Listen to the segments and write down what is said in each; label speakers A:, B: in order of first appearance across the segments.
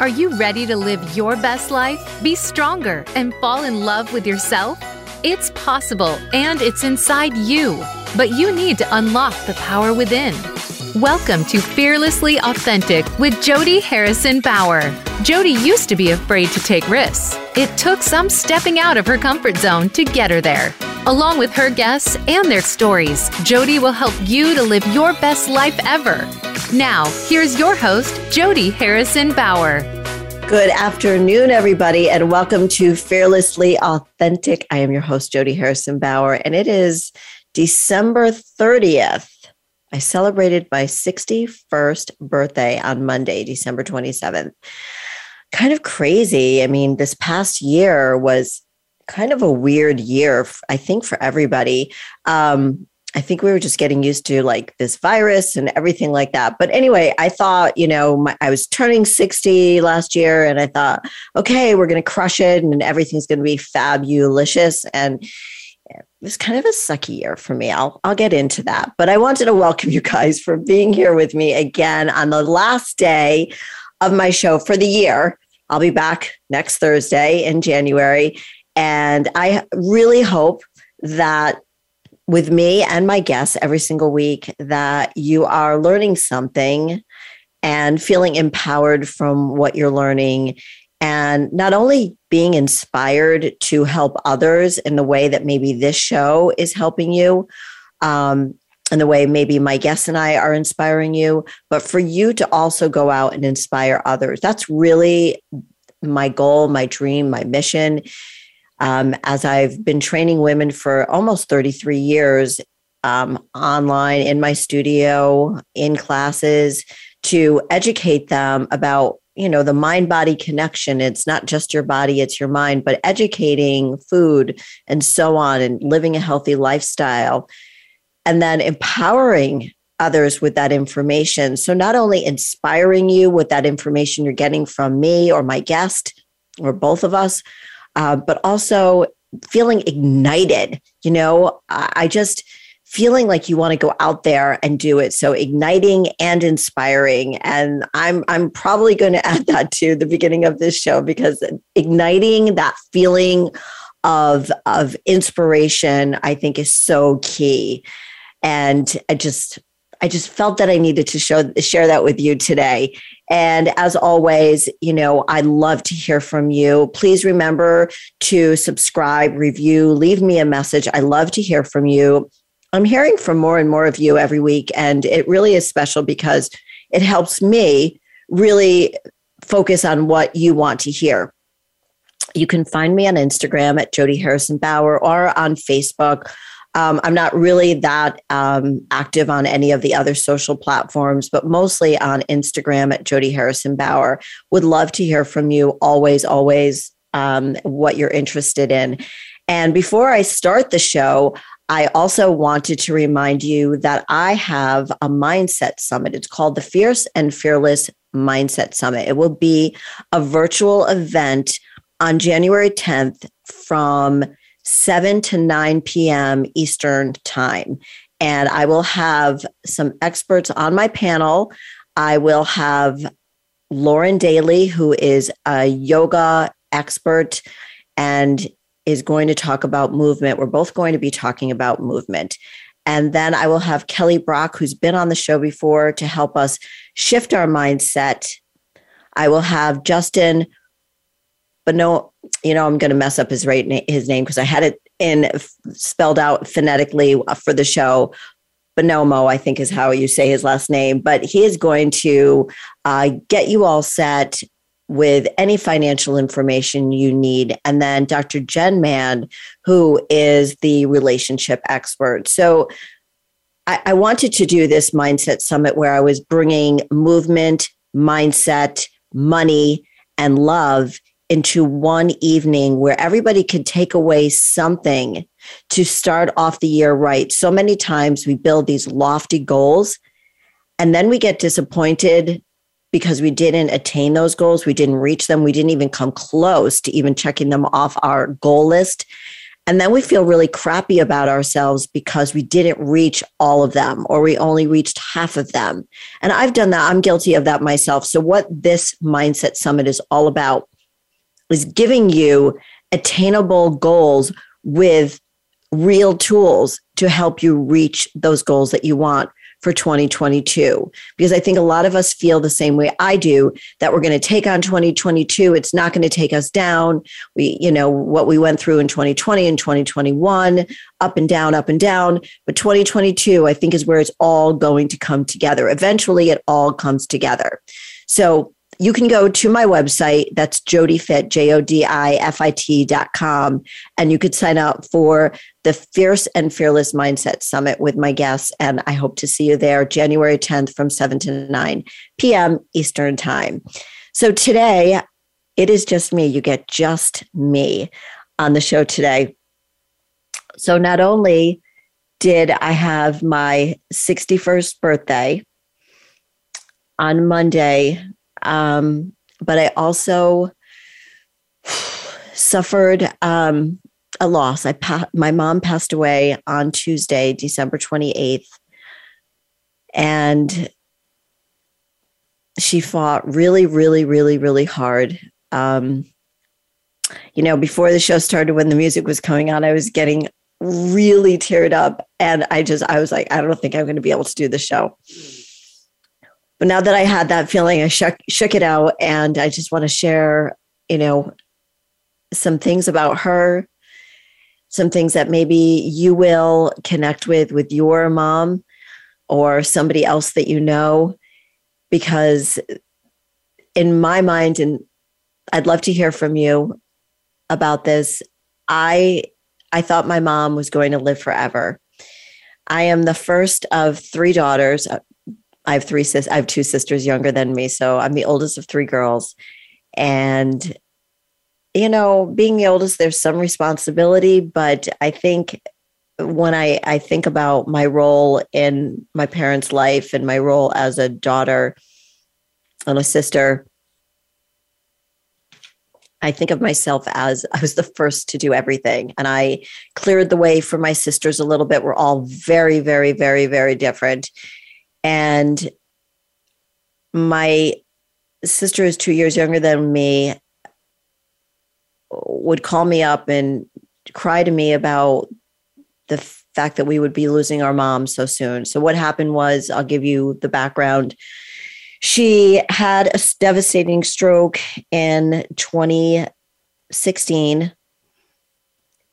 A: Are you ready to live your best life, be stronger, and fall in love with yourself? It's possible and it's inside you, but you need to unlock the power within. Welcome to Fearlessly Authentic with Jody Harrison Bauer. Jody used to be afraid to take risks. It took some stepping out of her comfort zone to get her there. Along with her guests and their stories, Jody will help you to live your best life ever. Now, here's your host, Jody Harrison Bauer.
B: Good afternoon, everybody, and welcome to Fearlessly Authentic. I am your host, Jody Harrison Bauer, and it is December 30th. I celebrated my 61st birthday on Monday, December 27th. Kind of crazy. I mean, this past year was kind of a weird year, I think, for everybody. Um, I think we were just getting used to like this virus and everything like that. But anyway, I thought, you know, my, I was turning 60 last year and I thought, okay, we're going to crush it and everything's going to be fabulous. And it was kind of a sucky year for me. I'll, I'll get into that. But I wanted to welcome you guys for being here with me again on the last day of my show for the year. I'll be back next Thursday in January. And I really hope that with me and my guests every single week that you are learning something and feeling empowered from what you're learning and not only being inspired to help others in the way that maybe this show is helping you um, and the way maybe my guests and I are inspiring you, but for you to also go out and inspire others. That's really my goal, my dream, my mission um, as I've been training women for almost 33 years um, online in my studio, in classes, to educate them about you know the mind body connection. It's not just your body it's your mind but educating food and so on and living a healthy lifestyle and then empowering others with that information. So not only inspiring you with that information you're getting from me or my guest or both of us uh, but also feeling ignited. You know, I, I just feeling like you want to go out there and do it. So igniting and inspiring. And I'm I'm probably going to add that to the beginning of this show because igniting that feeling of of inspiration, I think is so key. And I just I just felt that I needed to show share that with you today. And as always, you know, I love to hear from you. Please remember to subscribe, review, leave me a message. I love to hear from you. I'm hearing from more and more of you every week, and it really is special because it helps me really focus on what you want to hear. You can find me on Instagram at Jody Harrison Bauer or on Facebook um, I'm not really that um, active on any of the other social platforms, but mostly on Instagram at Jody Harrison Bauer. Would love to hear from you always, always um, what you're interested in. And before I start the show, I also wanted to remind you that I have a mindset summit. It's called the Fierce and Fearless Mindset Summit. It will be a virtual event on January 10th from 7 to 9 p.m. Eastern Time. And I will have some experts on my panel. I will have Lauren Daly, who is a yoga expert and is going to talk about movement. We're both going to be talking about movement. And then I will have Kelly Brock, who's been on the show before, to help us shift our mindset. I will have Justin but no, you know, I'm going to mess up his right his name because I had it in spelled out phonetically for the show. Bonomo, I think is how you say his last name, but he is going to uh, get you all set with any financial information you need. And then Dr. Jen Mann, who is the relationship expert. So I, I wanted to do this mindset summit where I was bringing movement, mindset, money, and love into one evening where everybody could take away something to start off the year right. So many times we build these lofty goals and then we get disappointed because we didn't attain those goals. We didn't reach them. We didn't even come close to even checking them off our goal list. And then we feel really crappy about ourselves because we didn't reach all of them or we only reached half of them. And I've done that. I'm guilty of that myself. So, what this Mindset Summit is all about is giving you attainable goals with real tools to help you reach those goals that you want for 2022 because I think a lot of us feel the same way I do that we're going to take on 2022 it's not going to take us down. We you know what we went through in 2020 and 2021 up and down up and down. But 2022 I think is where it's all going to come together. Eventually it all comes together. So you can go to my website. That's JodiFit, J O D I F I T dot com. And you could sign up for the Fierce and Fearless Mindset Summit with my guests. And I hope to see you there January 10th from 7 to 9 p.m. Eastern Time. So today, it is just me. You get just me on the show today. So not only did I have my 61st birthday on Monday, um, but I also suffered um, a loss. I pa- my mom passed away on Tuesday, December 28th. And she fought really, really, really, really hard. Um, you know, before the show started, when the music was coming on, I was getting really teared up. And I just, I was like, I don't think I'm going to be able to do the show. But now that I had that feeling, I shook, shook it out and I just want to share, you know, some things about her, some things that maybe you will connect with with your mom or somebody else that you know because in my mind and I'd love to hear from you about this. I I thought my mom was going to live forever. I am the first of three daughters. Uh, I have three sis. I have two sisters younger than me, so I'm the oldest of three girls. And you know, being the oldest, there's some responsibility, but I think when I I think about my role in my parents' life and my role as a daughter and a sister, I think of myself as I was the first to do everything and I cleared the way for my sisters a little bit. We're all very, very, very, very different. And my sister is two years younger than me, would call me up and cry to me about the fact that we would be losing our mom so soon. So, what happened was, I'll give you the background. She had a devastating stroke in 2016,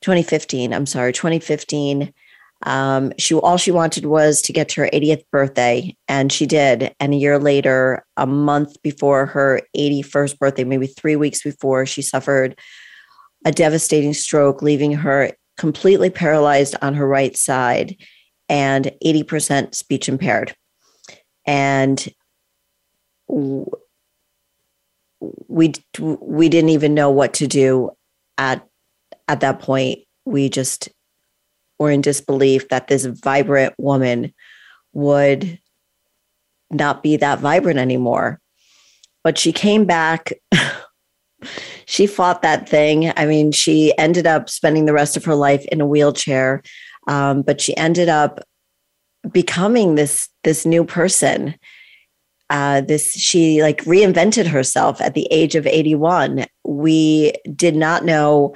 B: 2015. I'm sorry, 2015. Um, she all she wanted was to get to her 80th birthday, and she did. And a year later, a month before her 81st birthday, maybe three weeks before, she suffered a devastating stroke, leaving her completely paralyzed on her right side and 80% speech impaired. And we we didn't even know what to do at at that point. We just were in disbelief that this vibrant woman would not be that vibrant anymore. But she came back. she fought that thing. I mean, she ended up spending the rest of her life in a wheelchair, um, but she ended up becoming this this new person. Uh, this she like reinvented herself at the age of 81. We did not know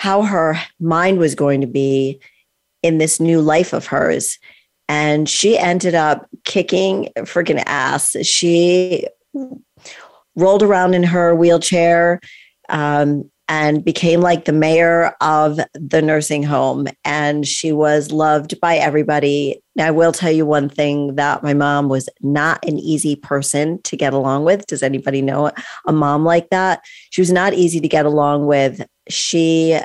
B: how her mind was going to be in this new life of hers. And she ended up kicking freaking ass. She rolled around in her wheelchair um, and became like the mayor of the nursing home. And she was loved by everybody. I will tell you one thing that my mom was not an easy person to get along with. Does anybody know a mom like that? She was not easy to get along with. She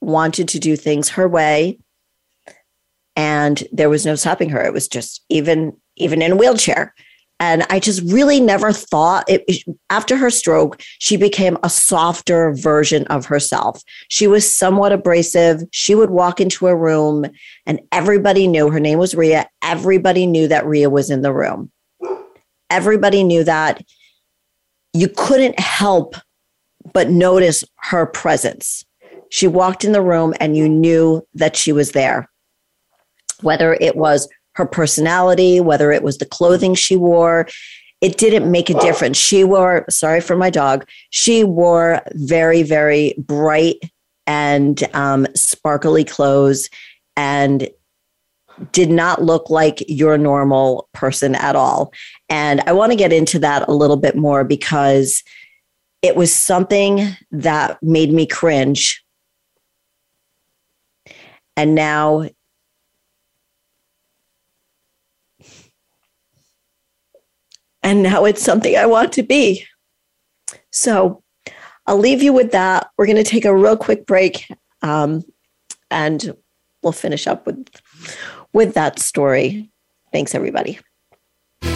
B: wanted to do things her way and there was no stopping her. It was just even even in a wheelchair. And i just really never thought it after her stroke she became a softer version of herself. She was somewhat abrasive. She would walk into a room and everybody knew her name was ria everybody knew that ria was in the room. Everybody knew that you couldn't help but notice her presence She walked in the room and you knew that she was there. Whether it was her personality, whether it was the clothing she wore, it didn't make a difference. She wore, sorry for my dog, she wore very, very bright and um, sparkly clothes and did not look like your normal person at all. And I want to get into that a little bit more because it was something that made me cringe. And now and now it's something I want to be. So I'll leave you with that. We're going to take a real quick break, um, and we'll finish up with with that story. Thanks, everybody.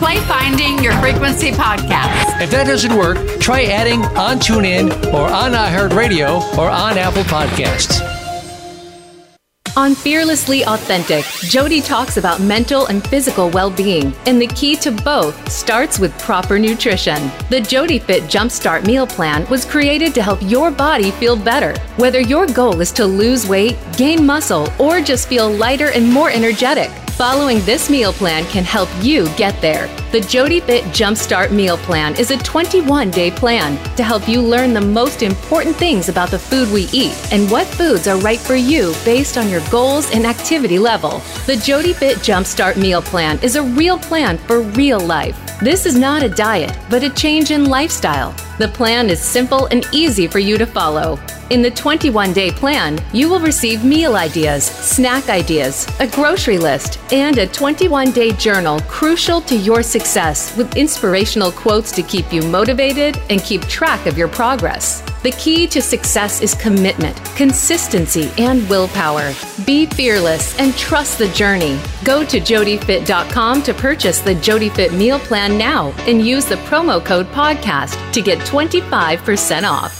C: play Finding Your Frequency podcast.
D: If that doesn't work, try adding on TuneIn or on iHeartRadio or on Apple Podcasts.
A: On Fearlessly Authentic, Jody talks about mental and physical well being, and the key to both starts with proper nutrition. The Jody Fit Jumpstart Meal Plan was created to help your body feel better. Whether your goal is to lose weight, gain muscle, or just feel lighter and more energetic, Following this meal plan can help you get there. The Jody Fit Jumpstart Meal Plan is a 21 day plan to help you learn the most important things about the food we eat and what foods are right for you based on your goals and activity level. The Jody Fit Jumpstart Meal Plan is a real plan for real life. This is not a diet, but a change in lifestyle. The plan is simple and easy for you to follow. In the 21 day plan, you will receive meal ideas, snack ideas, a grocery list, and a 21 day journal crucial to your success with inspirational quotes to keep you motivated and keep track of your progress. The key to success is commitment, consistency, and willpower. Be fearless and trust the journey. Go to jodyfit.com to purchase the JodyFit meal plan now and use the promo code podcast to get 25% off.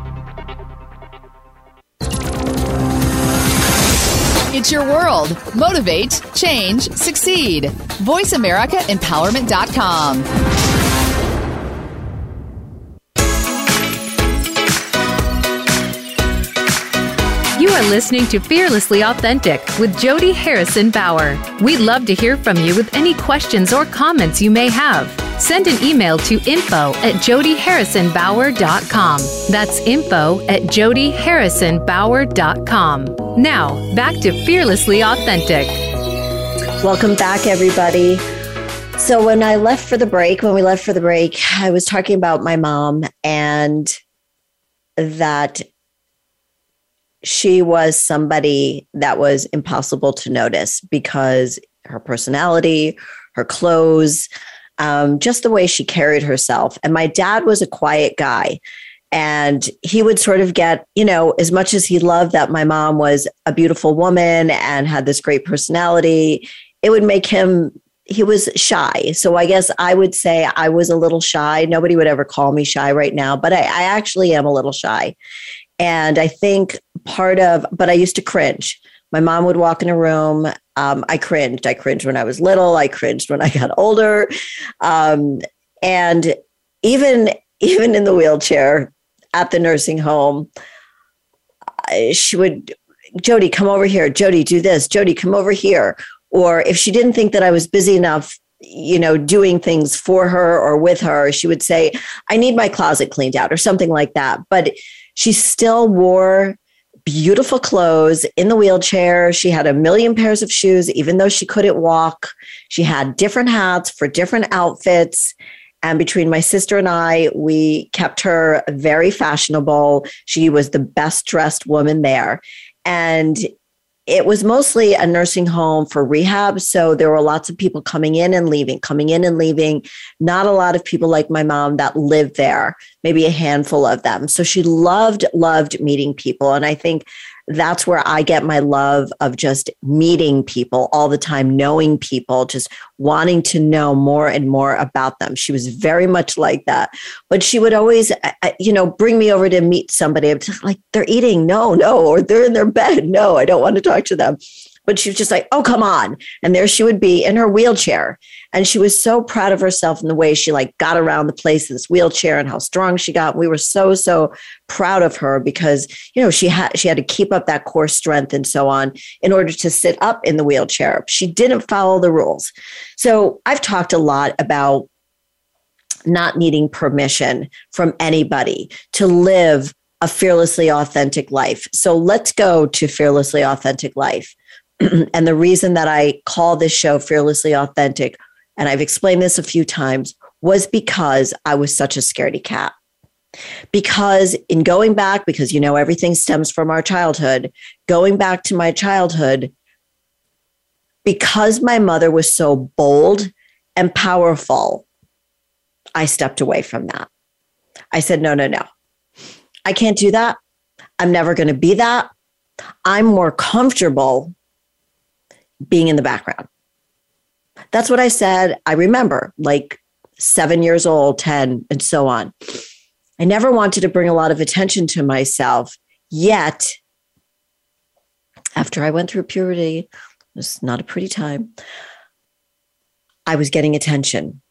E: It's your world. Motivate, change, succeed. VoiceAmericaEmpowerment.com.
A: You are listening to Fearlessly Authentic with Jody Harrison Bauer. We'd love to hear from you with any questions or comments you may have. Send an email to info at jodyharrisonbauer.com. That's info at jodyharrisonbauer.com. Now, back to Fearlessly Authentic.
B: Welcome back, everybody. So, when I left for the break, when we left for the break, I was talking about my mom and that she was somebody that was impossible to notice because her personality, her clothes, um, just the way she carried herself. And my dad was a quiet guy. And he would sort of get, you know, as much as he loved that my mom was a beautiful woman and had this great personality, it would make him, he was shy. So I guess I would say I was a little shy. Nobody would ever call me shy right now, but I, I actually am a little shy. And I think part of, but I used to cringe. My mom would walk in a room. Um, I cringed. I cringed when I was little. I cringed when I got older. Um, and even even in the wheelchair, at the nursing home, she would, Jody, come over here. Jody, do this. Jody, come over here. Or if she didn't think that I was busy enough, you know, doing things for her or with her, she would say, I need my closet cleaned out or something like that. But she still wore beautiful clothes in the wheelchair. She had a million pairs of shoes, even though she couldn't walk. She had different hats for different outfits. And between my sister and I, we kept her very fashionable. She was the best dressed woman there. And it was mostly a nursing home for rehab. So there were lots of people coming in and leaving, coming in and leaving. Not a lot of people like my mom that lived there, maybe a handful of them. So she loved, loved meeting people. And I think that's where I get my love of just meeting people all the time, knowing people, just wanting to know more and more about them. She was very much like that. But she would always, uh, uh, you know, bring me over to meet somebody. I'm like, they're eating. No, no. Or they're in their bed. No, I don't want to talk to them. But she was just like, oh, come on. And there she would be in her wheelchair. And she was so proud of herself in the way she like got around the place in this wheelchair and how strong she got. We were so, so proud of her because, you know, she had she had to keep up that core strength and so on in order to sit up in the wheelchair. She didn't follow the rules. So I've talked a lot about not needing permission from anybody to live a fearlessly authentic life. So let's go to fearlessly authentic life. and the reason that I call this show Fearlessly Authentic, and I've explained this a few times, was because I was such a scaredy cat. Because in going back, because you know everything stems from our childhood, going back to my childhood, because my mother was so bold and powerful, I stepped away from that. I said, no, no, no. I can't do that. I'm never going to be that. I'm more comfortable being in the background. That's what I said. I remember like seven years old, 10, and so on. I never wanted to bring a lot of attention to myself. Yet, after I went through puberty, it was not a pretty time, I was getting attention.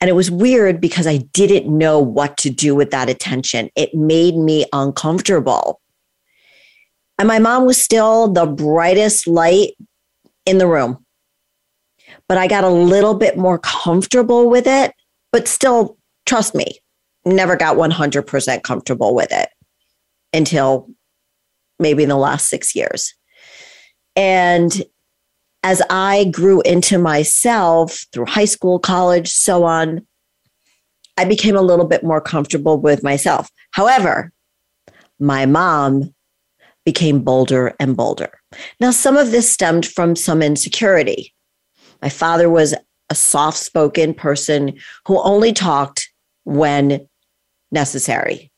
B: And it was weird because I didn't know what to do with that attention. It made me uncomfortable. And my mom was still the brightest light in the room. But I got a little bit more comfortable with it, but still, trust me, never got 100% comfortable with it until maybe in the last six years. And as I grew into myself through high school, college, so on, I became a little bit more comfortable with myself. However, my mom became bolder and bolder. Now, some of this stemmed from some insecurity. My father was a soft spoken person who only talked when necessary,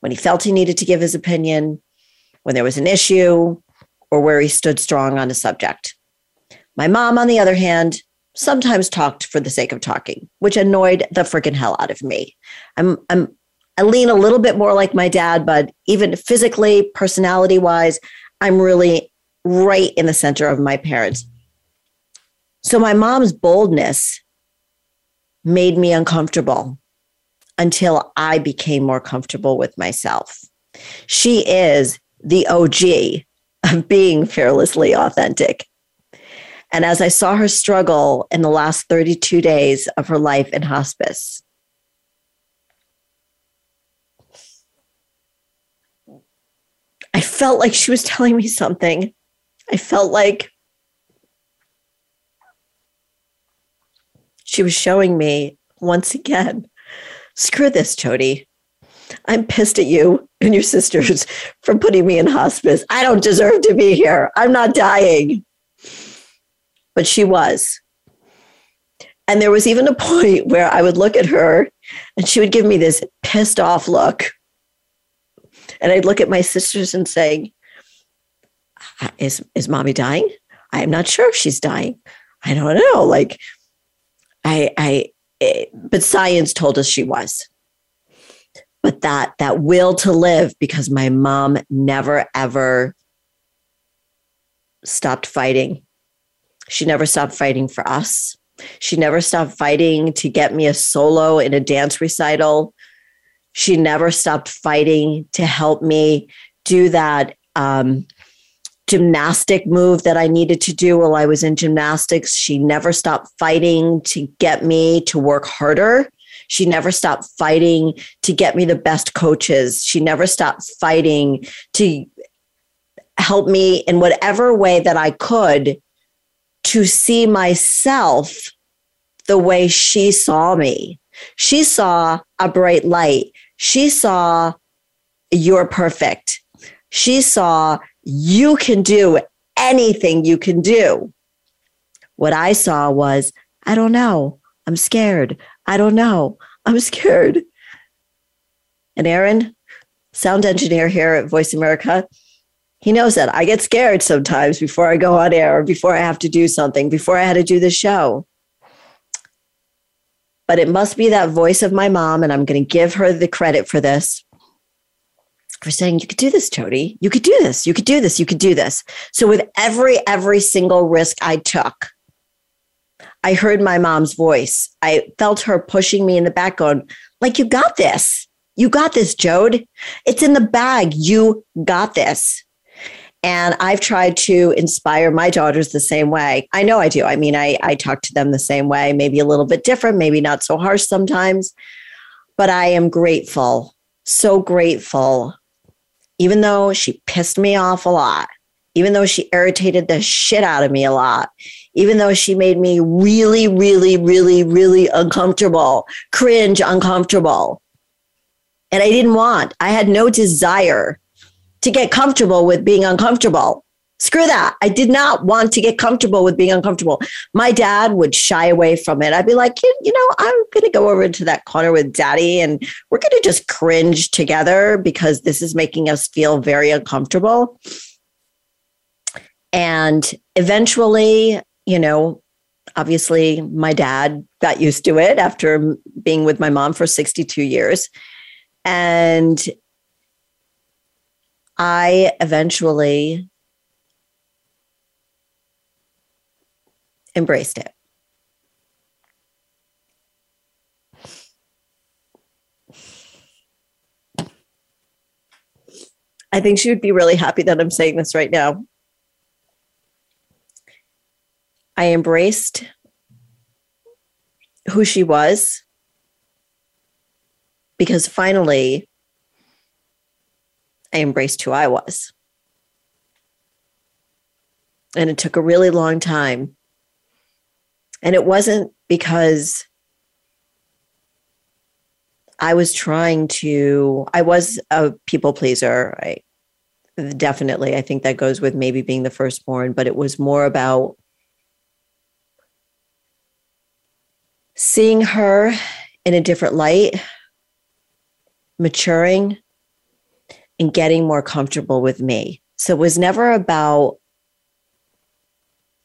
B: when he felt he needed to give his opinion, when there was an issue, or where he stood strong on a subject. My mom, on the other hand, sometimes talked for the sake of talking, which annoyed the freaking hell out of me. I'm, I'm I lean a little bit more like my dad, but even physically, personality wise, I'm really right in the center of my parents. So my mom's boldness made me uncomfortable until I became more comfortable with myself. She is the OG of being fearlessly authentic. And as I saw her struggle in the last 32 days of her life in hospice, I felt like she was telling me something. I felt like she was showing me once again screw this, Jody. I'm pissed at you and your sisters for putting me in hospice. I don't deserve to be here. I'm not dying. But she was. And there was even a point where I would look at her and she would give me this pissed off look. And I'd look at my sisters and say, is, is mommy dying? I am not sure if she's dying. I don't know. Like, I, I, it, but science told us she was. But that, that will to live, because my mom never ever stopped fighting. She never stopped fighting for us. She never stopped fighting to get me a solo in a dance recital. She never stopped fighting to help me do that um, gymnastic move that I needed to do while I was in gymnastics. She never stopped fighting to get me to work harder. She never stopped fighting to get me the best coaches. She never stopped fighting to help me in whatever way that I could to see myself the way she saw me. She saw a bright light. She saw you're perfect. She saw you can do anything you can do. What I saw was, I don't know. I'm scared. I don't know. I'm scared. And Aaron, sound engineer here at Voice America, he knows that I get scared sometimes before I go on air or before I have to do something, before I had to do the show. But it must be that voice of my mom, and I'm going to give her the credit for this for saying, You could do this, Jody. You could do this. You could do this. You could do this. So, with every, every single risk I took, I heard my mom's voice. I felt her pushing me in the back, going, like, you got this. You got this, Jode. It's in the bag. You got this. And I've tried to inspire my daughters the same way. I know I do. I mean, I, I talk to them the same way, maybe a little bit different, maybe not so harsh sometimes. But I am grateful, so grateful, even though she pissed me off a lot, even though she irritated the shit out of me a lot, even though she made me really, really, really, really uncomfortable, cringe, uncomfortable. And I didn't want, I had no desire to get comfortable with being uncomfortable. Screw that. I did not want to get comfortable with being uncomfortable. My dad would shy away from it. I'd be like, you, you know, I'm going to go over into that corner with daddy and we're going to just cringe together because this is making us feel very uncomfortable. And eventually, you know, obviously my dad got used to it after being with my mom for 62 years. And I eventually embraced it. I think she would be really happy that I'm saying this right now. I embraced who she was because finally I embraced who I was. And it took a really long time. And it wasn't because I was trying to, I was a people pleaser. I definitely, I think that goes with maybe being the firstborn, but it was more about seeing her in a different light, maturing, and getting more comfortable with me. So it was never about,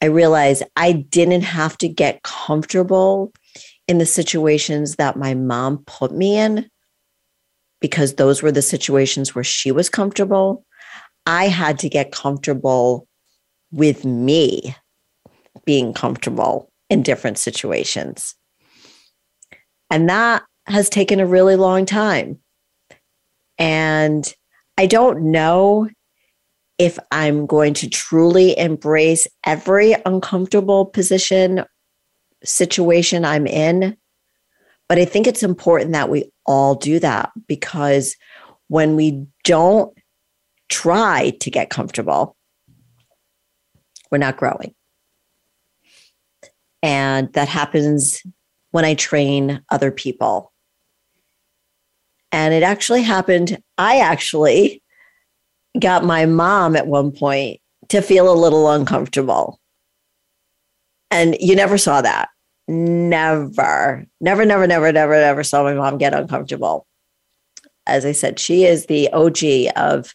B: I realized I didn't have to get comfortable in the situations that my mom put me in because those were the situations where she was comfortable. I had to get comfortable with me being comfortable in different situations. And that has taken a really long time. And I don't know if I'm going to truly embrace every uncomfortable position, situation I'm in. But I think it's important that we all do that because when we don't try to get comfortable, we're not growing. And that happens when I train other people. And it actually happened. I actually got my mom at one point to feel a little uncomfortable. And you never saw that. Never, never, never, never, never, never saw my mom get uncomfortable. As I said, she is the OG of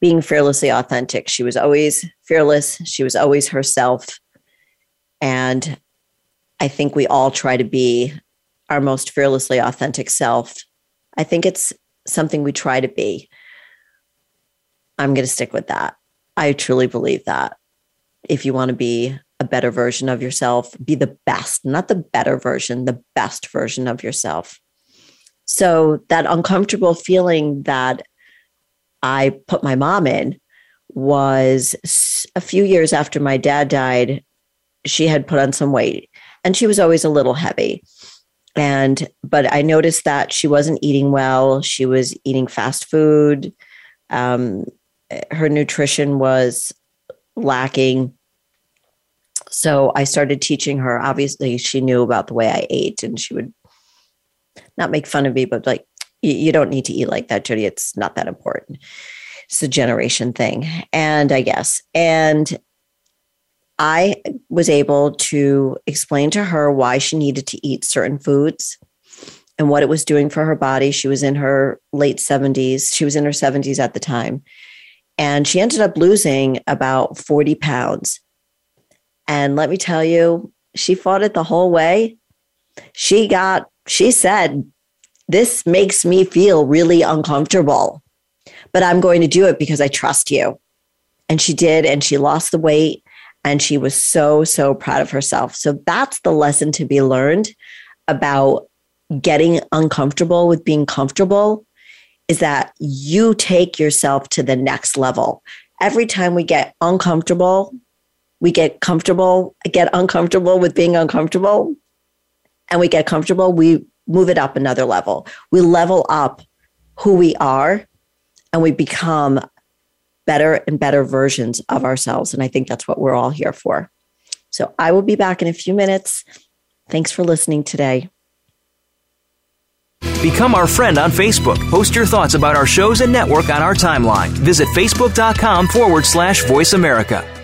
B: being fearlessly authentic. She was always fearless, she was always herself. And I think we all try to be our most fearlessly authentic self I think it's something we try to be. I'm going to stick with that. I truly believe that. If you want to be a better version of yourself, be the best, not the better version, the best version of yourself. So, that uncomfortable feeling that I put my mom in was a few years after my dad died. She had put on some weight and she was always a little heavy and but i noticed that she wasn't eating well she was eating fast food um, her nutrition was lacking. So I started teaching her. Obviously, she knew about the way I ate, and she would not make fun of me, but like, you don't need to eat like that, Jody. It's not that important. It's a generation thing. And I guess, and I was able to explain to her why she needed to eat certain foods and what it was doing for her body. She was in her late 70s. She was in her 70s at the time. And she ended up losing about 40 pounds. And let me tell you, she fought it the whole way. She got, she said, This makes me feel really uncomfortable, but I'm going to do it because I trust you. And she did. And she lost the weight and she was so, so proud of herself. So that's the lesson to be learned about getting uncomfortable with being comfortable is that you take yourself to the next level. Every time we get uncomfortable, we get comfortable, get uncomfortable with being uncomfortable, and we get comfortable, we move it up another level. We level up who we are and we become better and better versions of ourselves. And I think that's what we're all here for. So I will be back in a few minutes. Thanks for listening today.
F: Become our friend on Facebook. Post your thoughts about our shows and network on our timeline. Visit facebook.com forward slash voice America.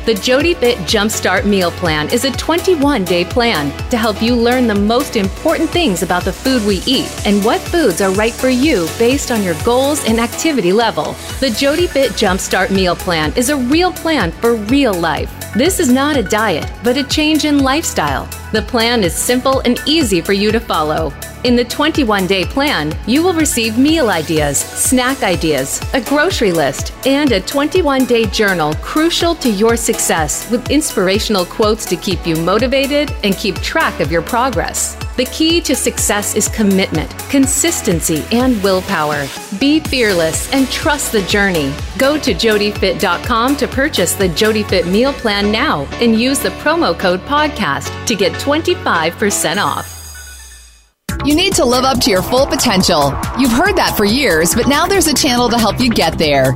A: The Jody Fit Jumpstart Meal Plan is a 21 day plan to help you learn the most important things about the food we eat and what foods are right for you based on your goals and activity level. The Jody Fit Jumpstart Meal Plan is a real plan for real life. This is not a diet, but a change in lifestyle. The plan is simple and easy for you to follow. In the 21 day plan, you will receive meal ideas, snack ideas, a grocery list, and a 21 day journal crucial to your success with inspirational quotes to keep you motivated and keep track of your progress. The key to success is commitment, consistency, and willpower. Be fearless and trust the journey. Go to jodyfit.com to purchase the JodyFit meal plan now and use the promo code podcast to get 25% off.
E: You need to live up to your full potential. You've heard that for years, but now there's a channel to help you get there.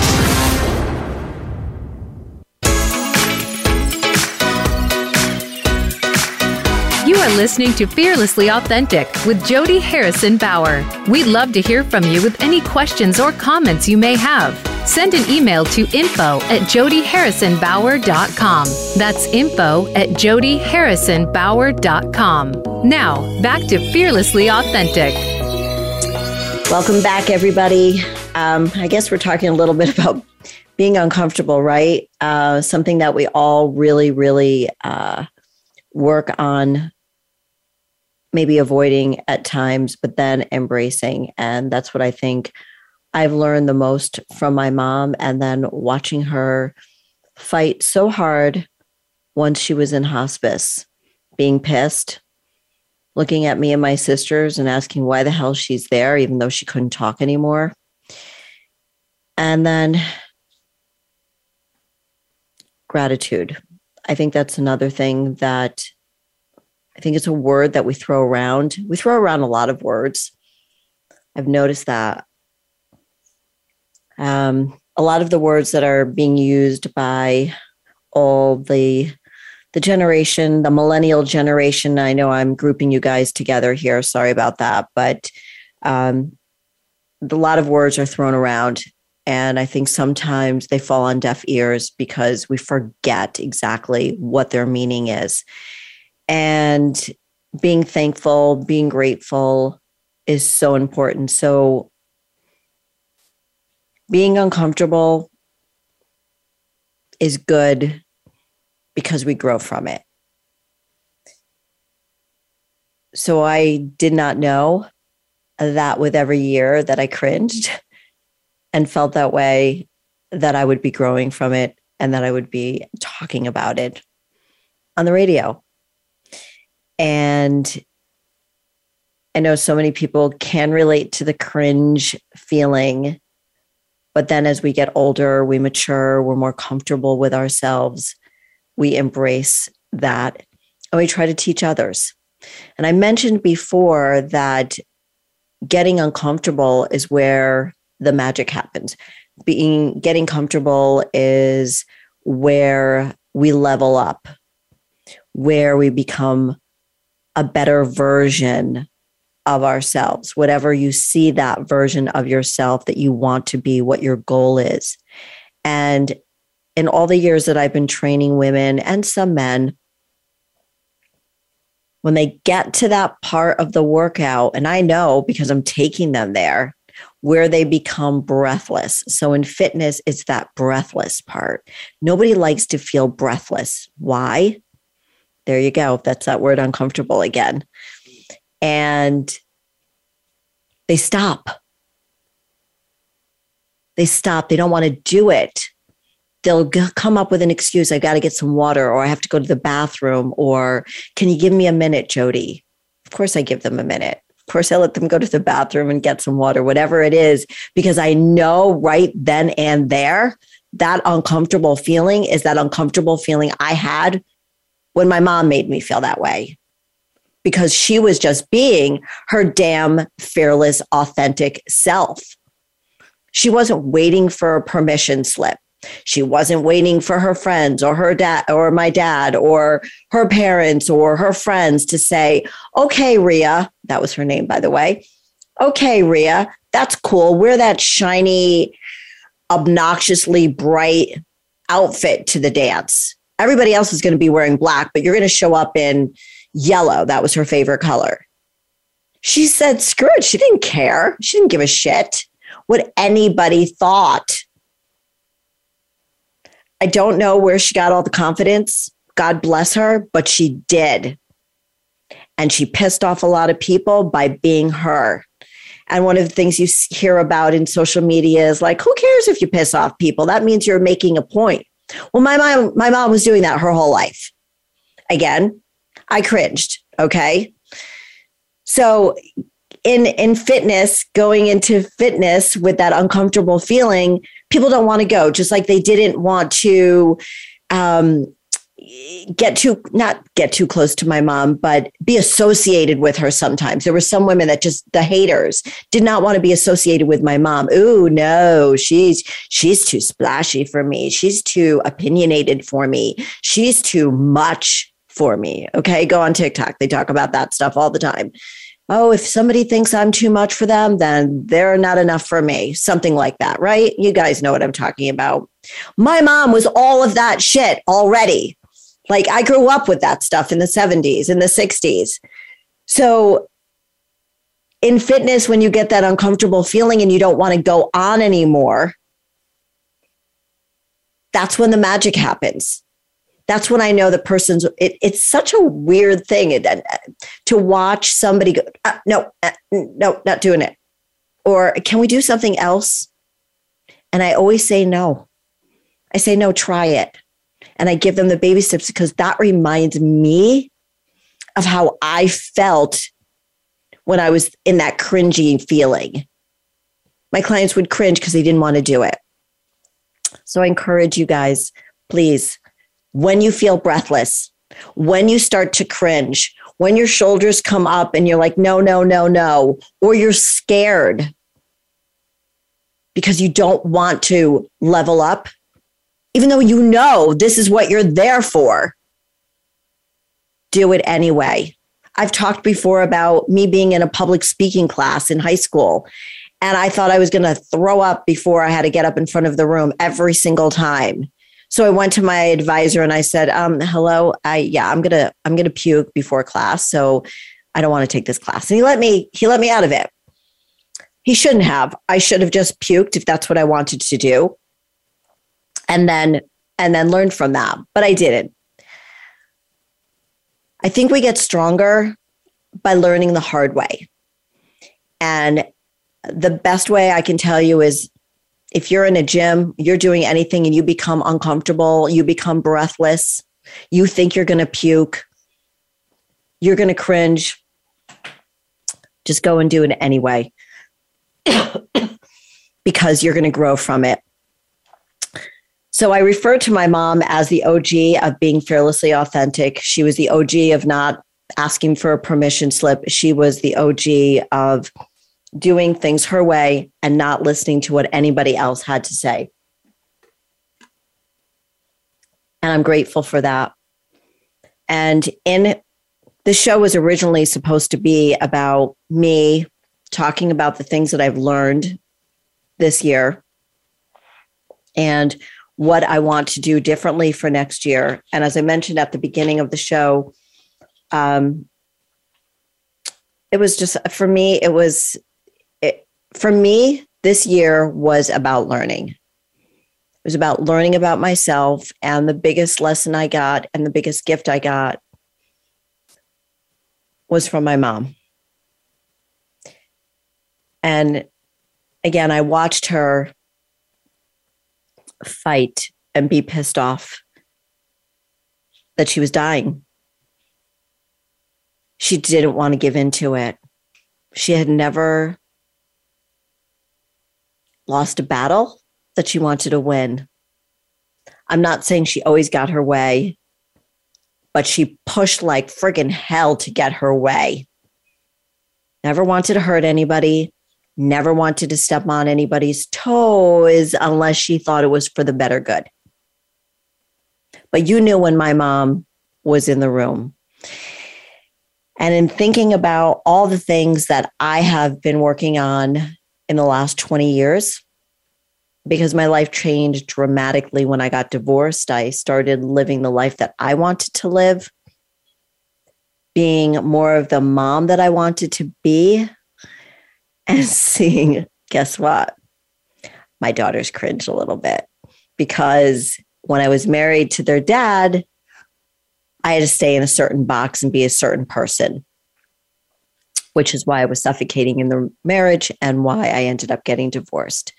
A: are listening to Fearlessly Authentic with Jody Harrison Bauer. We'd love to hear from you with any questions or comments you may have. Send an email to info at jodyharrisonbauer.com. That's info at jodyharrisonbauer.com. Now, back to Fearlessly Authentic.
B: Welcome back, everybody. Um, I guess we're talking a little bit about being uncomfortable, right? Uh, something that we all really, really uh, work on, maybe avoiding at times, but then embracing. And that's what I think I've learned the most from my mom. And then watching her fight so hard once she was in hospice, being pissed, looking at me and my sisters and asking why the hell she's there, even though she couldn't talk anymore. And then gratitude. I think that's another thing that I think it's a word that we throw around. We throw around a lot of words. I've noticed that. Um, a lot of the words that are being used by all the the generation, the millennial generation. I know I'm grouping you guys together here. Sorry about that, but um, a lot of words are thrown around, and I think sometimes they fall on deaf ears because we forget exactly what their meaning is. And being thankful, being grateful is so important. So, being uncomfortable is good because we grow from it. So I did not know that with every year that I cringed and felt that way, that I would be growing from it and that I would be talking about it on the radio. And I know so many people can relate to the cringe feeling. But then as we get older, we mature, we're more comfortable with ourselves we embrace that and we try to teach others. And I mentioned before that getting uncomfortable is where the magic happens. Being getting comfortable is where we level up, where we become a better version of ourselves, whatever you see that version of yourself that you want to be, what your goal is. And in all the years that I've been training women and some men, when they get to that part of the workout, and I know because I'm taking them there, where they become breathless. So in fitness, it's that breathless part. Nobody likes to feel breathless. Why? There you go. That's that word uncomfortable again. And they stop. They stop. They don't want to do it they'll g- come up with an excuse. I've got to get some water, or I have to go to the bathroom, or can you give me a minute, Jody? Of course, I give them a minute. Of course, I let them go to the bathroom and get some water, whatever it is, because I know right then and there that uncomfortable feeling is that uncomfortable feeling I had when my mom made me feel that way because she was just being her damn fearless, authentic self. She wasn't waiting for a permission slip. She wasn't waiting for her friends or her dad or my dad or her parents or her friends to say, okay, Ria, that was her name, by the way. Okay, Ria, that's cool. Wear that shiny, obnoxiously bright outfit to the dance. Everybody else is going to be wearing black, but you're going to show up in yellow. That was her favorite color. She said, screw it. She didn't care. She didn't give a shit what anybody thought I don't know where she got all the confidence. God bless her, but she did. And she pissed off a lot of people by being her. And one of the things you hear about in social media is like, who cares if you piss off people? That means you're making a point. Well, my mom, my mom was doing that her whole life. Again, I cringed. Okay. So in in fitness, going into fitness with that uncomfortable feeling, people don't want to go, just like they didn't want to um, get too not get too close to my mom but be associated with her sometimes there were some women that just the haters did not want to be associated with my mom ooh no she's she's too splashy for me she's too opinionated for me she's too much for me okay go on tiktok they talk about that stuff all the time oh, if somebody thinks I'm too much for them, then they're not enough for me. Something like that, right? You guys know what I'm talking about. My mom was all of that shit already. Like I grew up with that stuff in the 70s, in the 60s. So in fitness, when you get that uncomfortable feeling and you don't want to go on anymore, that's when the magic happens that's when I know the person's. It, it's such a weird thing it, uh, to watch somebody go, uh, no, uh, no, not doing it, or can we do something else? And I always say no. I say no, try it, and I give them the baby steps because that reminds me of how I felt when I was in that cringy feeling. My clients would cringe because they didn't want to do it. So I encourage you guys, please when you feel breathless, when you start to cringe, when your shoulders come up and you're like, no, no, no, no, or you're scared because you don't want to level up, even though you know this is what you're there for, do it anyway. I've talked before about me being in a public speaking class in high school. And I thought I was going to throw up before I had to get up in front of the room every single time. So I went to my advisor and I said, um, hello, I, yeah, I'm to, I'm to puke before class. So I don't want to take this class. And he let me, he let me out of it. He shouldn't have. I should have just puked if that's what I wanted to do. And then, and then learned from that. But I didn't. I think we get stronger by learning the hard way. And the best way I can tell you is if you're in a gym, you're doing anything and you become uncomfortable, you become breathless, you think you're going to puke, you're going to cringe, just go and do it anyway because you're going to grow from it. So I refer to my mom as the OG of being fearlessly authentic. She was the OG of not asking for a permission slip. She was the OG of doing things her way and not listening to what anybody else had to say. And I'm grateful for that. And in the show was originally supposed to be about me talking about the things that I've learned this year and what I want to do differently for next year. And as I mentioned at the beginning of the show, um, it was just for me, it was, it, for me, this year was about learning. It was about learning about myself. And the biggest lesson I got and the biggest gift I got was from my mom. And again, I watched her fight and be pissed off that she was dying. She didn't want to give in to it. She had never lost a battle that she wanted to win. I'm not saying she always got her way, but she pushed like friggin' hell to get her way. Never wanted to hurt anybody, never wanted to step on anybody's toes unless she thought it was for the better good. But you knew when my mom was in the room. And in thinking about all the things that I have been working on in the last 20 years, because my life changed dramatically when I got divorced, I started living the life that I wanted to live, being more of the mom that I wanted to be, and seeing, guess what? My daughters cringe a little bit because when I was married to their dad, I had to stay in a certain box and be a certain person, which is why I was suffocating in the marriage and why I ended up getting divorced.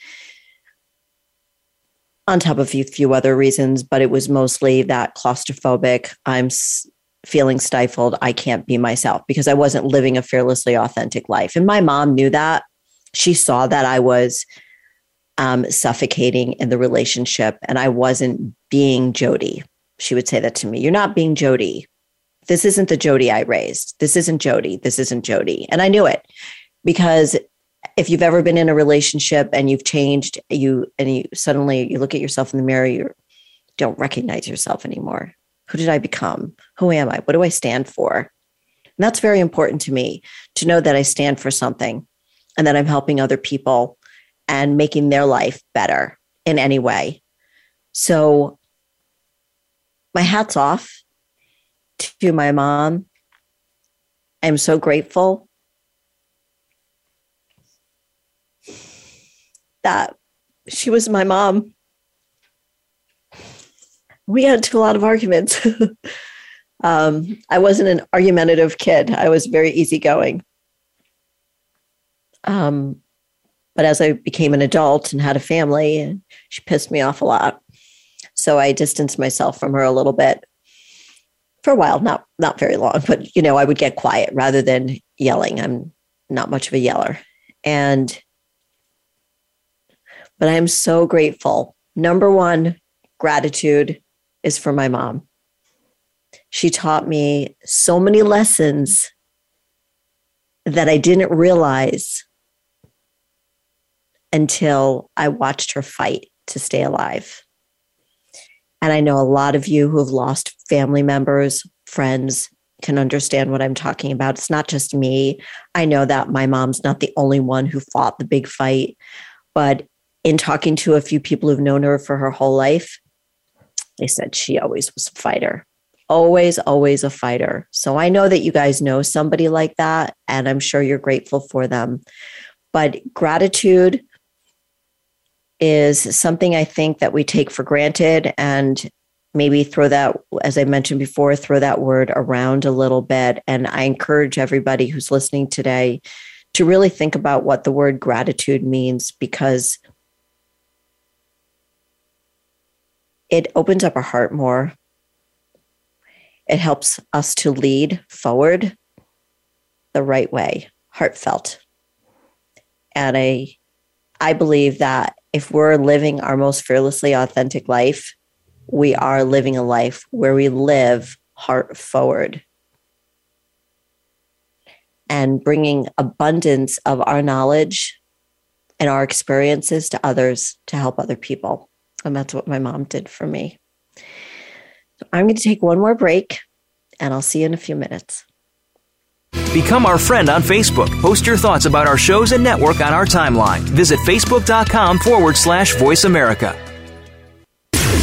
B: On top of a few, other reasons, but it was mostly that claustrophobic, I'm feeling stifled, I can't be myself because I wasn't living a fearlessly authentic life. And my mom knew that. She saw that I was um, suffocating in the relationship and I wasn't being Jody. She would say that to me. You're not being Jody. This isn't the Jody I raised. This isn't Jody. This isn't Jody. And I knew it because if you've ever been in a relationship and you've changed, you and you suddenly you look at yourself in the mirror, you don't recognize yourself anymore. Who did I become? Who am I? What do I stand for? And that's very important to me to know that I stand for something and that I'm helping other people and making their life better in any way. So, my hat's off to my mom. I'm so grateful that she was my mom. We into a lot of arguments. um, I wasn't an argumentative kid, I was very easygoing. Um, but as I became an adult and had a family, she pissed me off a lot. So I distanced myself from her a little bit for a while, not not very long, but you know, I would get quiet rather than yelling. I'm not much of a yeller. And but I am so grateful. Number one, gratitude is for my mom. She taught me so many lessons that I didn't realize until I watched her fight to stay alive. And I know a lot of you who have lost family members, friends, can understand what I'm talking about. It's not just me. I know that my mom's not the only one who fought the big fight, but in talking to a few people who've known her for her whole life, they said she always was a fighter. Always, always a fighter. So I know that you guys know somebody like that, and I'm sure you're grateful for them. But gratitude is something I think that we take for granted and maybe throw that, as I mentioned before, throw that word around a little bit. And I encourage everybody who's listening today to really think about what the word gratitude means because it opens up our heart more. It helps us to lead forward the right way, heartfelt. And I I believe that if we're living our most fearlessly authentic life, we are living a life where we live heart forward and bringing abundance of our knowledge and our experiences to others to help other people. And that's what my mom did for me. So I'm going to take one more break and I'll see you in a few minutes.
F: Become our friend on Facebook. Post your thoughts about our shows and network on our timeline. Visit facebook.com forward slash voice America.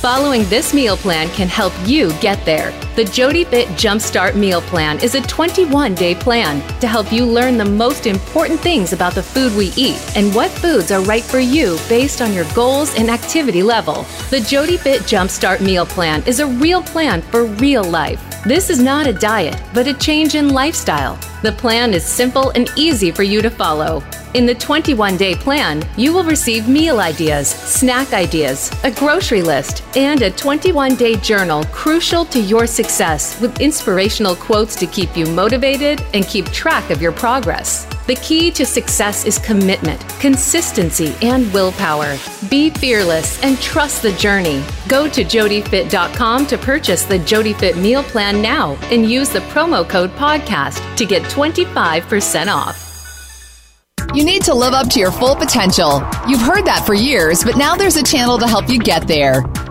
A: Following this meal plan can help you get there. The Jody Fit Jumpstart Meal Plan is a 21 day plan to help you learn the most important things about the food we eat and what foods are right for you based on your goals and activity level. The Jody Fit Jumpstart Meal Plan is a real plan for real life. This is not a diet, but a change in lifestyle. The plan is simple and easy for you to follow. In the 21 day plan, you will receive meal ideas, snack ideas, a grocery list, and a 21 day journal crucial to your success with inspirational quotes to keep you motivated and keep track of your progress. The key to success is commitment, consistency, and willpower. Be fearless and trust the journey. Go to jodyfit.com to purchase the JodyFit meal plan now and use the promo code podcast to get 25% off.
E: You need to live up to your full potential. You've heard that for years, but now there's a channel to help you get there.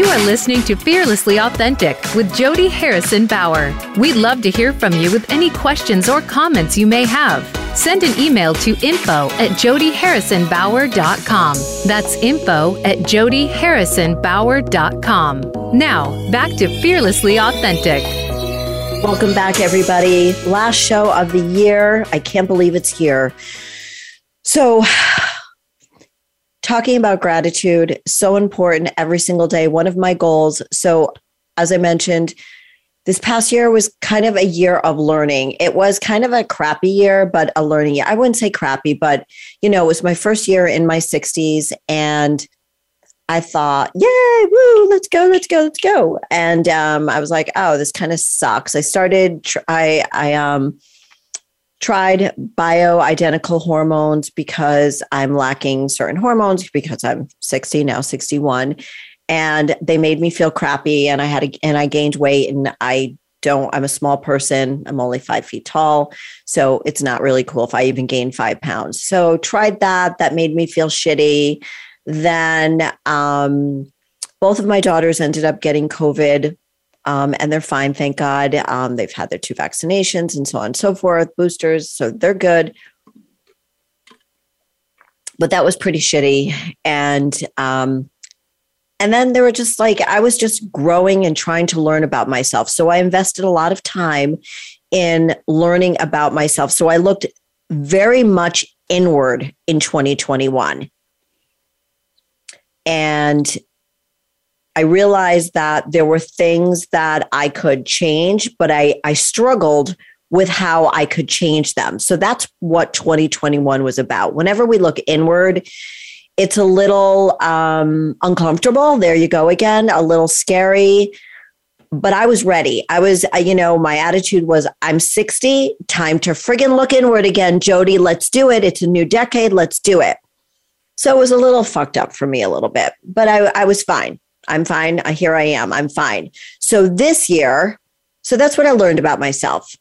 A: You are listening to Fearlessly Authentic with Jody Harrison Bauer. We'd love to hear from you with any questions or comments you may have. Send an email to info at jodyharrisonbauer.com. That's info at jodyharrisonbauer.com. Now, back to Fearlessly Authentic.
B: Welcome back, everybody. Last show of the year. I can't believe it's here. So, talking about gratitude so important every single day one of my goals so as I mentioned, this past year was kind of a year of learning. It was kind of a crappy year, but a learning year. I wouldn't say crappy, but you know, it was my first year in my 60s and I thought, yay, woo, let's go, let's go, let's go. And um, I was like, oh, this kind of sucks. I started, I, I um, tried bioidentical hormones because I'm lacking certain hormones because I'm 60 now, 61. And they made me feel crappy and I had, a, and I gained weight and I don't, I'm a small person. I'm only five feet tall. So it's not really cool if I even gain five pounds. So tried that. That made me feel shitty. Then um, both of my daughters ended up getting COVID. Um, and they're fine, thank God. Um, they've had their two vaccinations and so on and so forth, boosters, so they're good. But that was pretty shitty, and um, and then there were just like I was just growing and trying to learn about myself. So I invested a lot of time in learning about myself. So I looked very much inward in 2021. And I realized that there were things that I could change, but I, I struggled with how I could change them. So that's what 2021 was about. Whenever we look inward, it's a little um, uncomfortable. There you go again, a little scary. But I was ready. I was, you know, my attitude was I'm 60, time to friggin' look inward again, Jody. Let's do it. It's a new decade. Let's do it. So it was a little fucked up for me a little bit, but I, I was fine. I'm fine. Here I am. I'm fine. So this year, so that's what I learned about myself.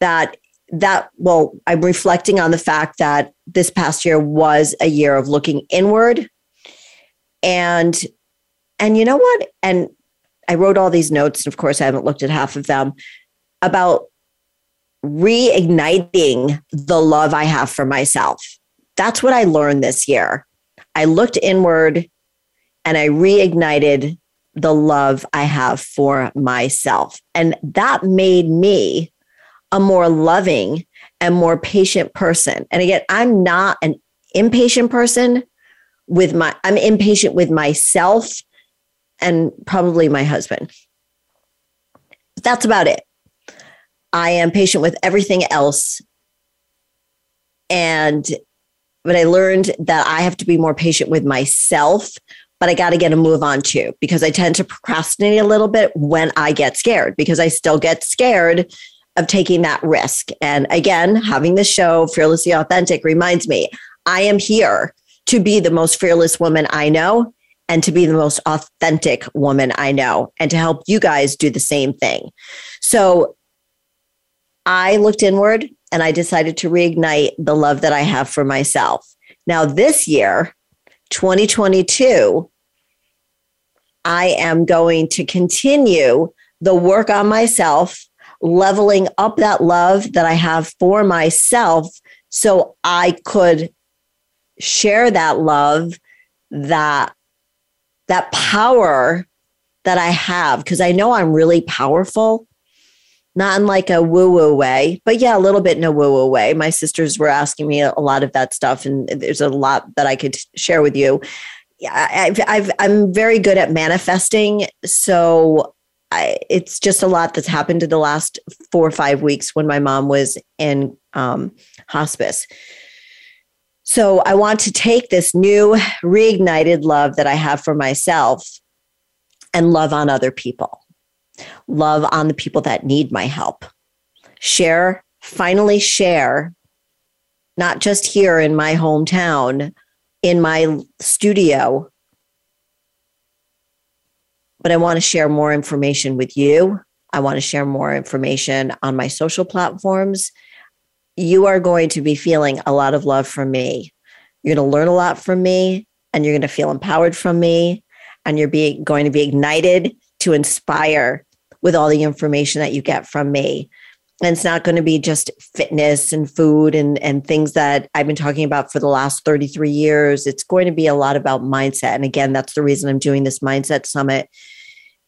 B: That that well, I'm reflecting on the fact that this past year was a year of looking inward. And and you know what? And I wrote all these notes, and of course I haven't looked at half of them about reigniting the love I have for myself that's what I learned this year. I looked inward and I reignited the love I have for myself. And that made me a more loving and more patient person. And again, I'm not an impatient person with my, I'm impatient with myself and probably my husband. That's about it. I am patient with everything else. And but I learned that I have to be more patient with myself, but I got to get a move on too, because I tend to procrastinate a little bit when I get scared, because I still get scared of taking that risk. And again, having this show, Fearlessly Authentic, reminds me I am here to be the most fearless woman I know and to be the most authentic woman I know and to help you guys do the same thing. So I looked inward and I decided to reignite the love that I have for myself. Now, this year, 2022, I am going to continue the work on myself, leveling up that love that I have for myself so I could share that love, that that power that I have because I know I'm really powerful not in like a woo woo way, but yeah, a little bit in a woo woo way. My sisters were asking me a lot of that stuff, and there's a lot that I could share with you. Yeah, I've, I've I'm very good at manifesting, so I, it's just a lot that's happened in the last four or five weeks when my mom was in um, hospice. So I want to take this new reignited love that I have for myself and love on other people love on the people that need my help. Share, finally share, not just here in my hometown, in my studio, but I want to share more information with you. I want to share more information on my social platforms. You are going to be feeling a lot of love from me. You're going to learn a lot from me, and you're going to feel empowered from me, and you're being, going to be ignited to inspire with all the information that you get from me. And it's not going to be just fitness and food and, and things that I've been talking about for the last 33 years. It's going to be a lot about mindset. And again, that's the reason I'm doing this mindset summit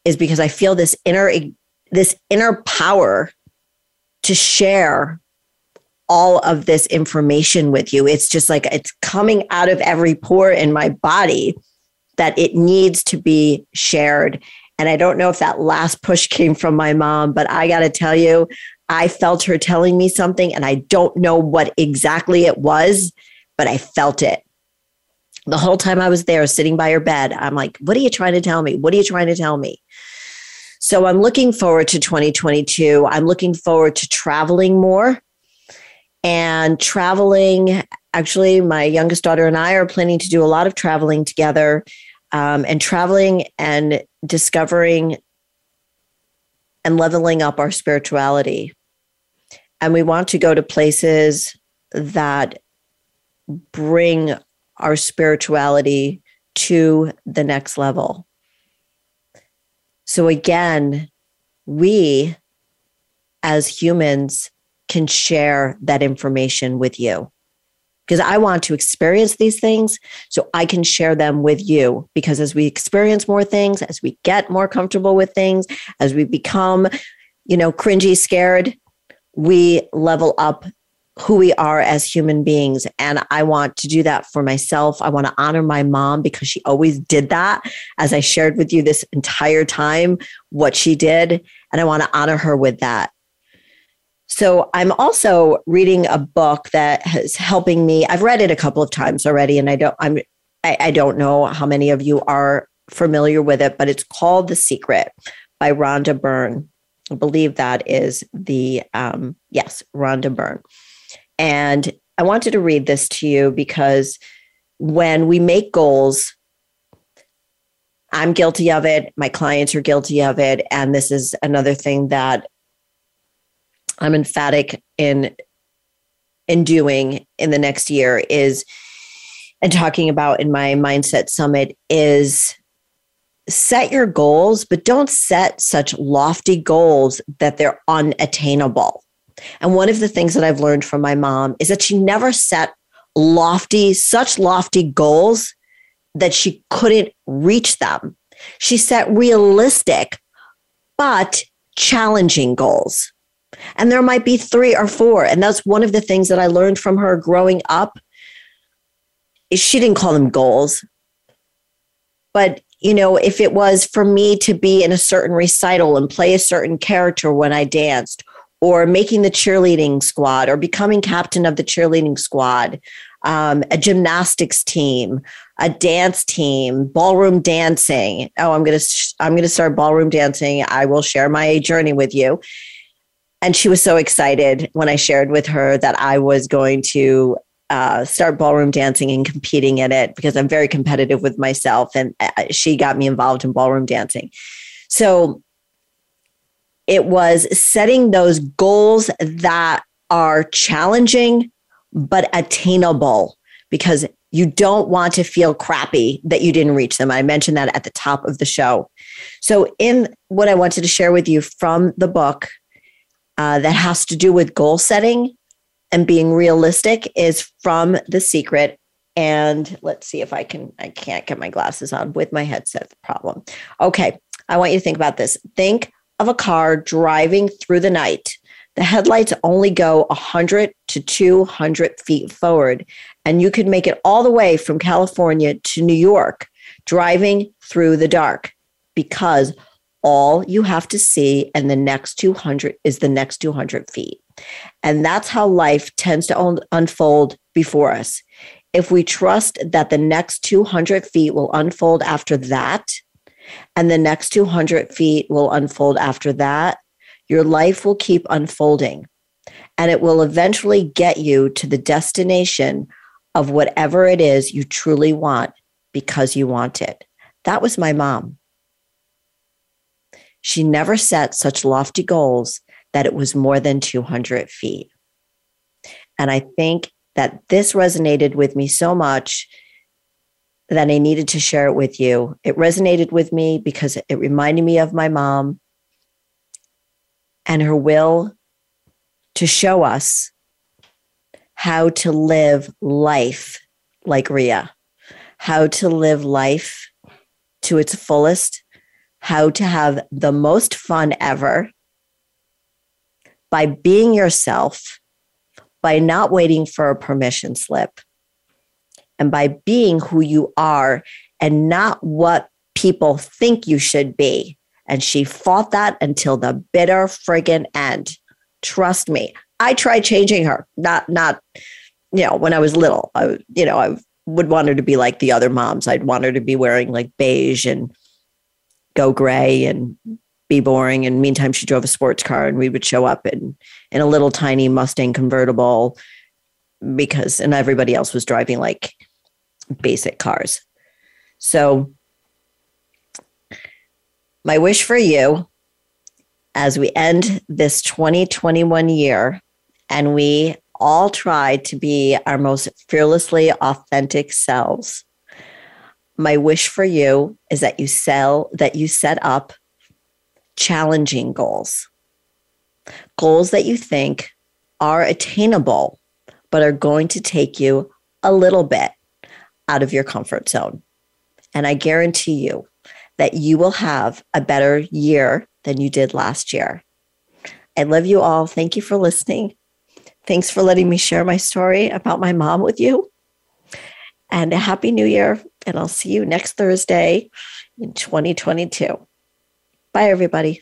B: is because I feel this inner this inner power to share all of this information with you. It's just like it's coming out of every pore in my body that it needs to be shared And I don't know if that last push came from my mom, but I got to tell you, I felt her telling me something and I don't know what exactly it was, but I felt it. The whole time I was there sitting by her bed, I'm like, what are you trying to tell me? What are you trying to tell me? So I'm looking forward to 2022. I'm looking forward to traveling more and traveling. Actually, my youngest daughter and I are planning to do a lot of traveling together um, and traveling and discovering and leveling up our spirituality. And we want to go to places that bring our spirituality to the next level. So, again, we as humans can share that information with you because I want to experience these things so I can share them with you. Because as we experience more things, as we get more comfortable with things, as we become, you know, cringy, scared, we level up who we are as human beings. And I want to do that for myself. I want to honor my mom because she always did that, as I shared with you this entire time, what she did. And I want to honor her with that. So I'm also reading a book that is helping me. I've read it a couple of times already, and I don't I'm I, I don't know how many of you are familiar with it, but it's called The Secret by Rhonda Byrne. I believe that is the um, yes, Rhonda Byrne. And I wanted to read this to you because when we make goals, I'm guilty of it. My clients are guilty of it. And this is another thing that I'm emphatic in in doing in the next year is and talking about in my mindset summit is set your goals but don't set such lofty goals that they're unattainable. And one of the things that i've learned from my mom is that she never set lofty such lofty goals that she couldn't reach them. She set realistic but challenging goals and there might be three or four. And that's one of the things that I learned from her growing up. She didn't call them goals. But, you know, if it was for me to be in a certain recital and play a certain character when I danced, or making the cheerleading squad, or becoming captain of the cheerleading squad, um, a gymnastics team, a dance team, ballroom dancing. Oh, I'm gonna I'm gonna start ballroom dancing. I will share my journey with you and she was so excited when I shared with her that I was going to uh, start ballroom dancing and competing in it because I'm very competitive with myself. And uh, she got me involved in ballroom dancing. So it was setting those goals that are challenging but attainable because you don't want to feel crappy that you didn't reach them. I mentioned that at the top of the show. So, in what I wanted to share with you from the book, uh, that has to do with goal setting and being realistic is from The Secret. And let's see if I can, I can't get my glasses on with my headset problem. Okay. I want you to think about this. Think of a car driving through the night. The headlights only go 100 to 200 feet forward, and you could make it all the way from California to New York driving through the dark because all you have to see and the next 200 is the next 200 feet. And that's how life tends to un- unfold before us. If we trust that the next 200 feet will unfold after that and the next 200 feet will unfold after that your life will keep unfolding. And it will eventually get you to the destination of whatever it is you truly want because you want it. That was my mom she never set such lofty goals that it was more than 200 feet. And I think that this resonated with me so much that I needed to share it with you. It resonated with me because it reminded me of my mom and her will to show us how to live life like Ria, how to live life to its fullest how to have the most fun ever by being yourself, by not waiting for a permission slip, and by being who you are and not what people think you should be. And she fought that until the bitter friggin' end. Trust me. I tried changing her, not, not, you know, when I was little. I, you know, I would want her to be like the other moms. I'd want her to be wearing like beige and go gray and be boring. And meantime, she drove a sports car and we would show up in, in a little tiny Mustang convertible because, and everybody else was driving like basic cars. So, my wish for you as we end this 2021 year and we all try to be our most fearlessly authentic selves. My wish for you is that you sell that you set up challenging goals. Goals that you think are attainable but are going to take you a little bit out of your comfort zone. And I guarantee you that you will have a better year than you did last year. I love you all. Thank you for listening. Thanks for letting me share my story about my mom with you. And a happy new year. And I'll see you next Thursday in 2022. Bye, everybody.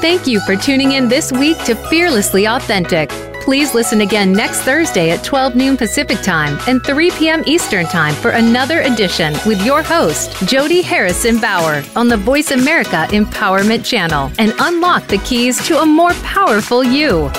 A: Thank you for tuning in this week to Fearlessly Authentic. Please listen again next Thursday at 12 noon Pacific Time and 3 p.m. Eastern Time for another edition with your host, Jody Harrison Bauer, on the Voice America Empowerment Channel and unlock the keys to a more powerful you.